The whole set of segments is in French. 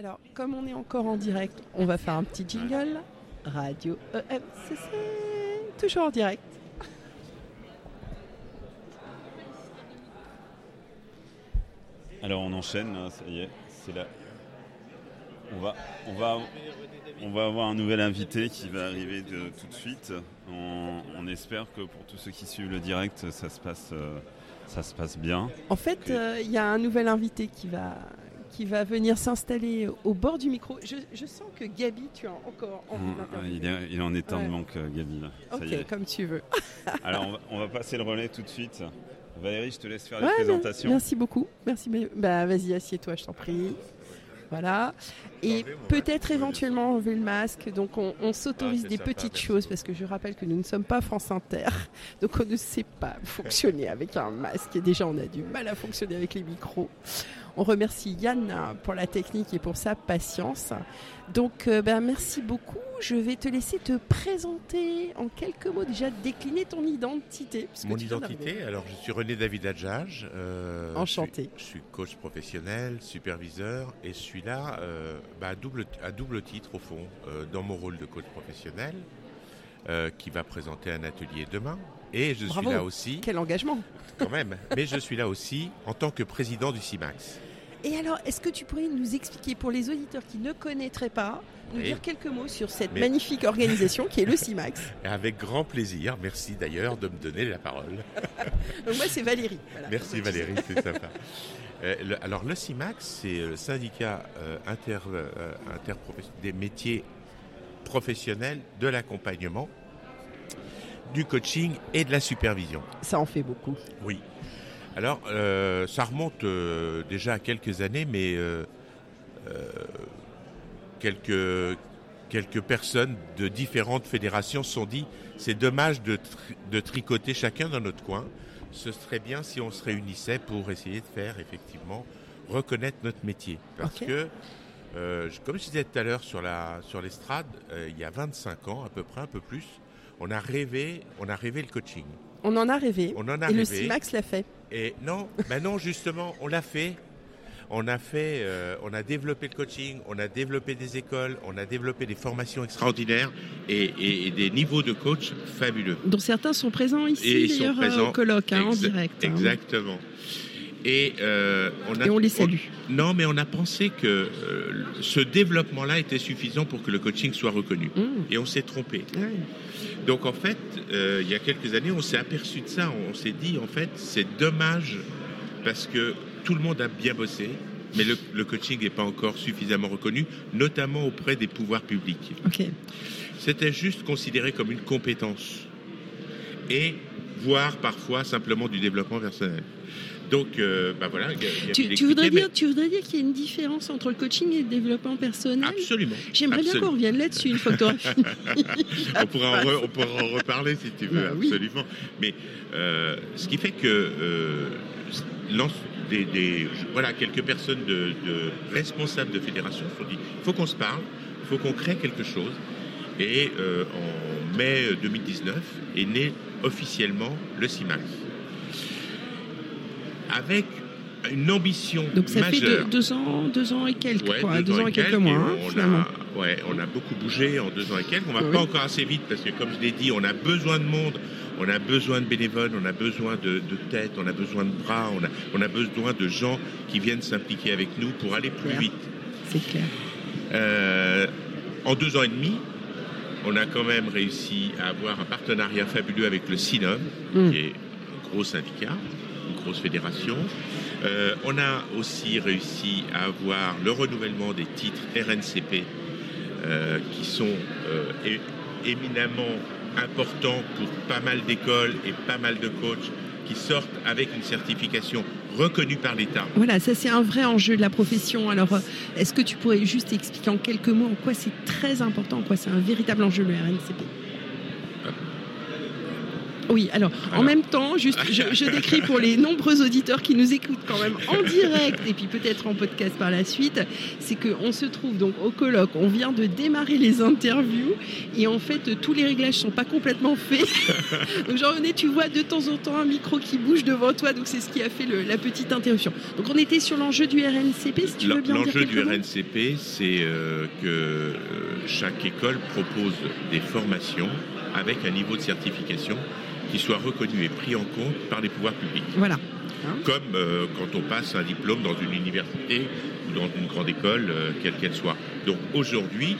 Alors, comme on est encore en direct, on va faire un petit jingle. Radio EMCC, toujours en direct. Alors on enchaîne, hein, ça y est, c'est là. On va, on, va, on va avoir un nouvel invité qui va arriver de, tout de suite. On, on espère que pour tous ceux qui suivent le direct, ça se passe, euh, ça se passe bien. En fait, euh, il y a un nouvel invité qui va, qui va venir s'installer au bord du micro. Je, je sens que Gabi, tu as encore envie d'intervenir. il, est, il est en état de Ouais. manque, euh, Gabi. Là. Ça y Ok, est. comme tu veux. Alors on va, on va passer le relais tout de suite. Valérie, je te laisse faire Ouais, la bien- présentation. Merci beaucoup. Merci. Bah, vas-y, assieds-toi, je t'en prie. Voilà. Et peut-être éventuellement enlever le masque. Donc, on, on s'autorise Ah, des sympa, petites choses parce que je rappelle que nous ne sommes pas France Inter. Donc, on ne sait pas fonctionner avec un masque. Et déjà, on a du mal à fonctionner avec les micros. On remercie Yann pour la technique et pour sa patience. Donc, euh, ben, merci beaucoup. Je vais te laisser te présenter en quelques mots, déjà décliner ton identité. Mon identité, alors je suis René David Adjage. euh, Enchanté. Je suis, je suis coach professionnel, superviseur et je suis là euh, bah, à, double, à double titre au fond, euh, dans mon rôle de coach professionnel euh, qui va présenter un atelier demain. Et je Bravo. suis là aussi, Quel engagement quand même, mais je suis là aussi en tant que président du CIMAX. Et alors, est-ce que tu pourrais nous expliquer pour les auditeurs qui ne connaîtraient pas, nous Oui. dire quelques mots sur cette Mais- magnifique organisation qui est le CIMAX avec grand plaisir, merci d'ailleurs de me donner la parole. Donc moi, c'est Valérie. Voilà. Merci Valérie, c'est sympa. Euh, le- alors le CIMAX, c'est le syndicat euh, inter, euh, des métiers professionnels de l'accompagnement, du coaching et de la supervision. Ça en fait beaucoup. Oui. Alors euh, ça remonte euh, déjà à quelques années, mais euh, quelques, quelques personnes de différentes fédérations se sont dit c'est dommage de, tri- de tricoter chacun dans notre coin. Ce serait bien si on se réunissait pour essayer de faire effectivement reconnaître notre métier. Parce que, euh, comme je disais tout à l'heure sur la sur l'estrade, euh, il y a 25 ans à peu près, un peu plus, on a rêvé, on a rêvé le coaching. On en a rêvé. On en a et le rêvé. CIMAX l'a fait. Et non, ben non, justement, on l'a fait. On a fait, euh, on a développé le coaching, on a développé des écoles, on a développé des formations extraordinaires et, et- et des niveaux de coach fabuleux. Dont certains sont présents ici, d'ailleurs, euh, au colloque, hein, en direct. hein. Exactement. Et, euh, on a, Et on les salue. non, mais on a pensé que euh, ce développement-là était suffisant pour que le coaching soit reconnu. Mmh, Et on s'est trompé. Donc en fait, euh, il y a quelques années, on s'est aperçu de ça. On s'est dit, en fait, c'est dommage parce que tout le monde a bien bossé, mais le, le coaching n'est pas encore suffisamment reconnu, notamment auprès des pouvoirs publics. C'était juste considéré comme une compétence et voire parfois simplement du développement personnel. Donc, euh, bah voilà. Tu, voudrais mais dire, tu voudrais dire qu'il y a une différence entre le coaching et le développement personnel? Absolument. J'aimerais bien qu'on revienne là-dessus une fois que tu auras fini. on, pourra en re- on pourra en reparler si tu veux, Bah oui. absolument. Mais euh, ce qui fait que euh, des, des- voilà, quelques personnes de, de responsables de fédération se sont dit il faut qu'on se parle, il faut qu'on crée quelque chose. Et euh, en mai 2019 est né officiellement le CIMAX. Avec une ambition Donc ça fait majeure. deux, deux ans, deux ans et quelques, Ouais, quoi, deux, ans et quelques mois, hein, on, finalement. a, ouais, on a beaucoup bougé en deux ans et quelques. On va pas encore assez vite parce que, comme je l'ai dit, on a besoin de monde, on a besoin de bénévoles, on a besoin de, de têtes, on a besoin de bras, on a, on a besoin de gens qui viennent s'impliquer avec nous pour aller plus Clair. vite. C'est clair. Euh, en deux ans et demi, on a quand même réussi à avoir un partenariat fabuleux avec le SINOM, Mm. qui est un gros syndicat, une grosse fédération. Euh, on a aussi réussi à avoir le renouvellement des titres RNCP, euh, qui sont euh, éminemment importants pour pas mal d'écoles et pas mal de coachs qui sortent avec une certification reconnue par l'État. Voilà, ça c'est un vrai enjeu de la profession. Alors, est-ce que tu pourrais juste expliquer en quelques mots en quoi c'est très important, en quoi c'est un véritable enjeu le RNCP Oui, alors en même temps, juste, je, décris pour les nombreux auditeurs qui nous écoutent quand même en direct et puis peut-être en podcast par la suite, c'est qu'on se trouve donc au colloque, on vient de démarrer les interviews et en fait tous les réglages sont pas complètement faits. donc Jean-René, tu vois de temps en temps un micro qui bouge devant toi, donc c'est ce qui a fait la petite interruption. Donc on était sur l'enjeu du RNCP, si tu veux bien L'enjeu du RNCP, c'est euh, que euh, chaque école propose des formations avec un niveau de certification qui soit reconnu et pris en compte par les pouvoirs publics. Voilà. Hein Comme euh, quand on passe un diplôme dans une université ou dans une grande école, euh, quelle qu'elle soit. Donc aujourd'hui,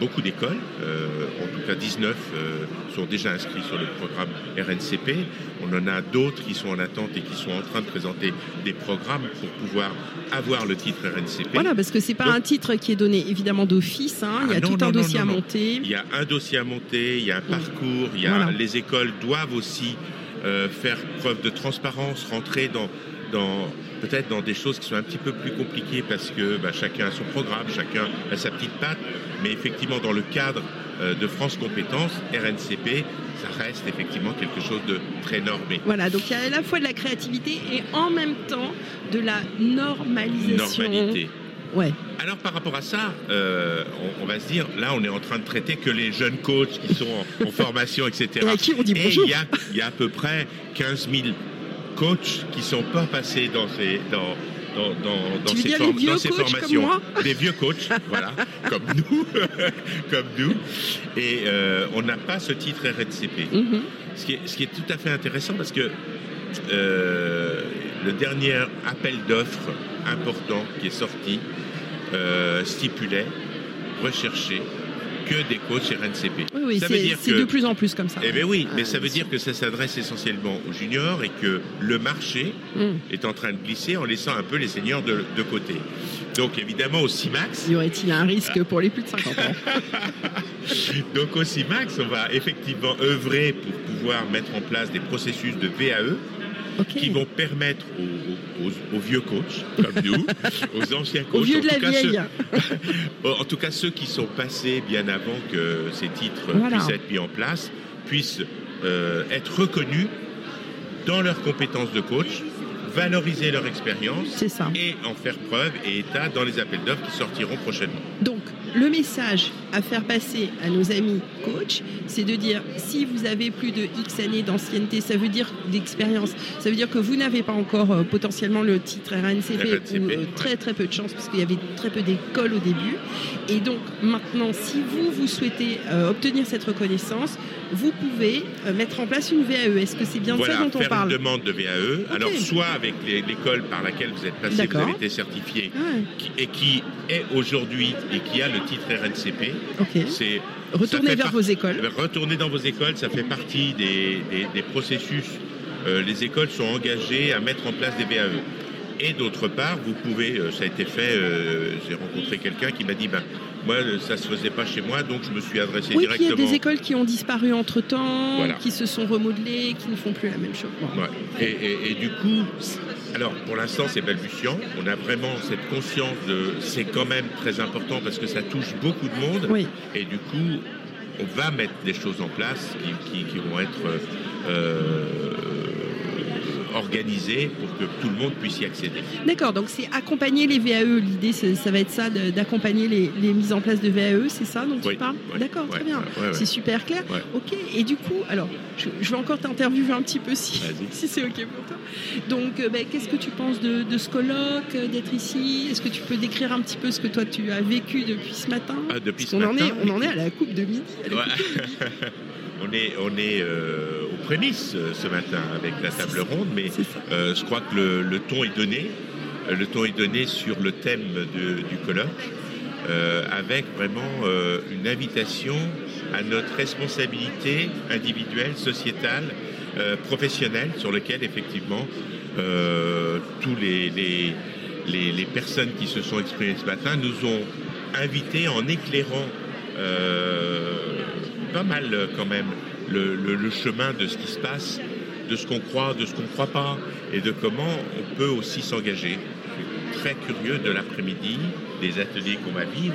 beaucoup d'écoles, euh, en tout cas 19, euh, sont déjà inscrits sur le programme RNCP. On en a d'autres qui sont en attente et qui sont en train de présenter des programmes pour pouvoir avoir le titre RNCP. Voilà, parce que c'est pas un titre qui est donné évidemment d'office. Hein. il y a ah tout un dossier à monter. Il y a un dossier à monter, il y a un parcours, il y a, les écoles doivent aussi euh, faire preuve de transparence, rentrer dans, dans peut-être dans des choses qui sont un petit peu plus compliquées parce que bah, chacun a son programme, chacun a sa petite patte, mais effectivement dans le cadre euh, de France Compétences, RNCP, ça reste effectivement quelque chose de très normé. Voilà, donc il y a à la fois de la créativité et en même temps de la normalisation. Normalité. Ouais. Alors par rapport à ça, euh, on, va se dire, là on est en train de traiter que les jeunes coachs qui sont en, formation, etc. Et à qui on dit bonjour il y, y, a à peu près 15 000 coachs qui sont pas passés dans ces, dans, dans, dans, ces, dans ces formations. Des vieux coachs, voilà, comme nous, comme nous. Et euh, on n'a pas ce titre RNCP. Ce, qui est, ce qui est tout à fait intéressant parce que euh, le dernier appel d'offres important qui est sorti euh, stipulait rechercher que des coachs RNCP. Oui, oui c'est de plus en plus comme ça. Eh bien oui, mais ça veut dire que ça s'adresse essentiellement aux juniors et que le marché mm. est en train de glisser en laissant un peu les seniors de, côté. Donc évidemment au CIMAX... Y aurait-il un risque pour les plus de 50 ans? Donc au CIMAX, on va effectivement œuvrer pour pouvoir mettre en place des processus de VAE qui vont permettre aux, vieux coachs, comme nous, aux anciens coachs, aux vieux de la vieille. en tout cas ceux qui sont passés bien avant que ces titres puissent être mis en place, puissent euh, être reconnus dans leurs compétences de coach, valoriser leur expérience et en faire preuve et état dans les appels d'offres qui sortiront prochainement. Donc, le message à faire passer à nos amis coachs, c'est de dire si vous avez plus de X années d'ancienneté, ça veut dire d'expérience, ça veut dire que vous n'avez pas encore euh, potentiellement le titre RNCP, ou euh, très très peu de chance parce qu'il y avait très peu d'écoles au début. Et donc maintenant, si vous, vous souhaitez euh, obtenir cette reconnaissance, vous pouvez mettre en place une VAE. Est-ce que c'est bien de ça dont on parle une demande de VAE. Alors soit avec l'école par laquelle vous êtes passé, vous avez été certifié, et qui est aujourd'hui et qui a le titre RNCP. C'est Retournez vers vos écoles. Retournez dans vos écoles, ça fait partie des, processus. Euh, les écoles sont engagées à mettre en place des VAE. Et d'autre part, vous pouvez, euh, ça a été fait, euh, j'ai rencontré quelqu'un qui m'a dit, ben, moi, ça se faisait pas chez moi, donc je me suis adressé oui, directement. Il y a des écoles qui ont disparu entre temps, qui se sont remodelées, qui ne font plus la même chose. et, du coup, alors, pour l'instant, c'est balbutiant. On a vraiment cette conscience de. C'est quand même très important parce que ça touche beaucoup de monde. Et du coup, on va mettre des choses en place qui, vont être euh, organisé pour que tout le monde puisse y accéder. D'accord, donc c'est accompagner les VAE. L'idée, ça va être ça, d'accompagner les, mises en place de VAE, c'est ça dont tu parles D'accord, très bien. c'est super clair. Ok, et du coup, alors, je, vais encore t'interviewer un petit peu si, si c'est ok pour toi. Donc, euh, ben, qu'est-ce que tu penses de, ce colloque, euh, d'être ici? Est-ce que tu peux décrire un petit peu ce que toi tu as vécu depuis ce matin? Ah, Depuis ce on En est, on en est à la coupe de midi. on est, on est euh, aux prémices euh, ce matin avec la table ronde, mais euh, je crois que le, ton est donné. Le ton est donné sur le thème du colloque, avec vraiment une invitation à notre responsabilité individuelle, sociétale, professionnelle, sur lequel effectivement tous les, les, les, personnes qui se sont exprimées ce matin nous ont invités en éclairant pas mal euh, quand même le, chemin de ce qui se passe, de ce qu'on croit, de ce qu'on ne croit pas, et de comment on peut aussi s'engager. Je suis très curieux de l'après-midi, des ateliers qu'on va vivre,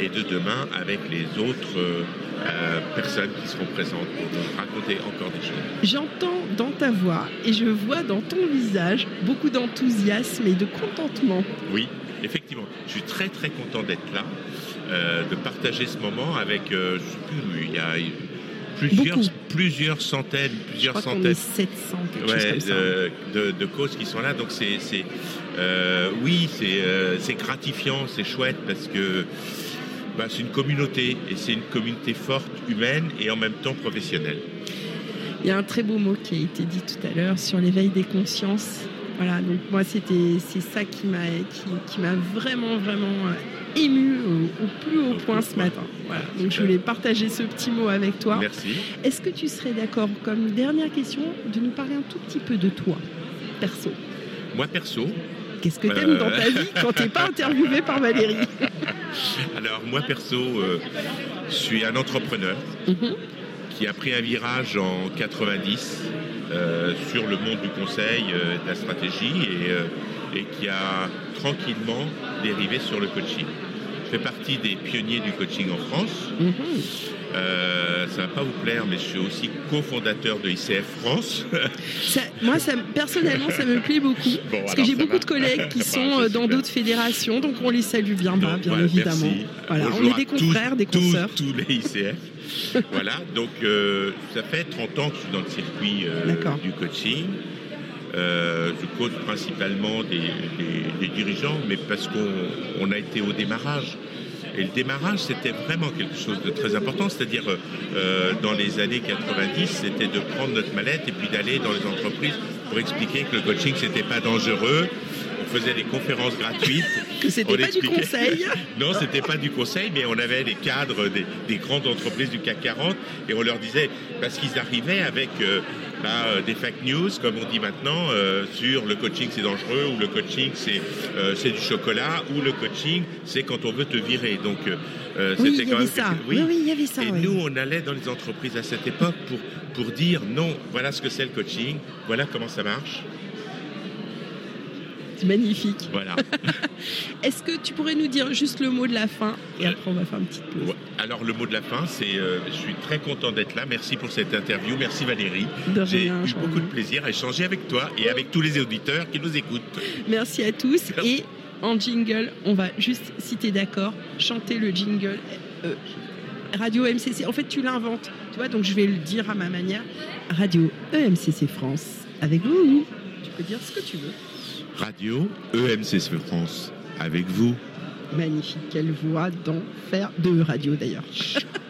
et de demain avec les autres euh, euh, personnes qui seront présentes pour nous raconter encore des choses. J'entends dans ta voix et je vois dans ton visage beaucoup d'enthousiasme et de contentement. Oui, effectivement. Je suis très très content d'être là, euh, de partager ce moment avec, je sais plus, il y a plusieurs, plusieurs centaines, plusieurs je crois centaines. Est 700, quelque chose comme ça. de, de, causes qui sont là. Donc c'est, c'est euh, oui, c'est, euh, c'est gratifiant, c'est chouette parce que bah, c'est une communauté et c'est une communauté forte, humaine et en même temps professionnelle. Il y a un très beau mot qui a été dit tout à l'heure sur l'éveil des consciences. Voilà, donc moi c'était c'est ça qui m'a qui, qui m'a vraiment vraiment euh, ému au, au plus haut Au point ce matin. Voilà, donc je voulais partager ce petit mot avec toi. Merci. Est-ce que tu serais d'accord, comme dernière question, de nous parler un tout petit peu de toi, perso? Moi perso, Qu'est-ce que t'aimes Euh. dans ta vie quand t'es pas interviewé par Valérie? Alors moi perso, euh, je suis un entrepreneur Mhm. Qui a pris un virage en 90 euh, sur le monde du conseil, euh, de la stratégie et, euh, et qui a tranquillement dérivé sur le coaching. Je fais partie des pionniers du coaching en France. Mhm. Euh, ça va pas vous plaire, mais je suis aussi cofondateur de ICF France. Ça- moi, ça, personnellement, ça me plaît beaucoup. Bon, parce que j'ai beaucoup va. de collègues qui sont euh, dans d'autres fédérations, donc on les salue bien Donc, bien voilà, évidemment. Voilà, on est des tous- confrères, des tous- consoeurs. Tous, les ICF. voilà, donc euh, ça fait 30 ans que je suis dans le circuit euh, du coaching. Euh, je principalement des, dirigeants, mais parce qu'on on a été au démarrage. Et le démarrage, c'était vraiment quelque chose de très important. C'est-à-dire, euh, dans les années 90, c'était de prendre notre mallette et puis d'aller dans les entreprises pour expliquer que le coaching, c'était pas dangereux. On faisait des conférences gratuites. Que c'était pas du conseil. Non, c'était pas du conseil, mais on avait les cadres des, des grandes entreprises du CAC 40 et on leur disait, parce qu'ils arrivaient avec euh, bah, euh, des fake news, comme on dit maintenant, euh, sur le coaching c'est dangereux, ou le coaching c'est c'est du chocolat, ou le coaching c'est quand on veut te virer. Donc Oui, c'était il y quand avait même. ça. quelque- Oui, oui, il y avait ça. et oui. nous, on allait dans les entreprises à cette époque pour, pour dire non, voilà ce que c'est le coaching, voilà comment ça marche, magnifique. voilà. Est-ce que tu pourrais nous dire juste le mot de la fin et après on va faire une petite pause. Alors le mot de la fin, c'est euh, je suis très content d'être là. Merci pour cette interview. Merci Valérie. J'ai eu beaucoup de plaisir à échanger avec toi et avec tous les auditeurs qui nous écoutent. Merci à tous. Merci. Et en jingle, on va juste, si tu es d'accord, chanter le jingle euh, Radio MCC. En fait, tu l'inventes, tu vois, donc je vais le dire à ma manière. Radio EMCC France, avec vous. Tu peux dire ce que tu veux. Radio EMC France avec vous. Magnifique, quelle voix d'enfer de radio d'ailleurs.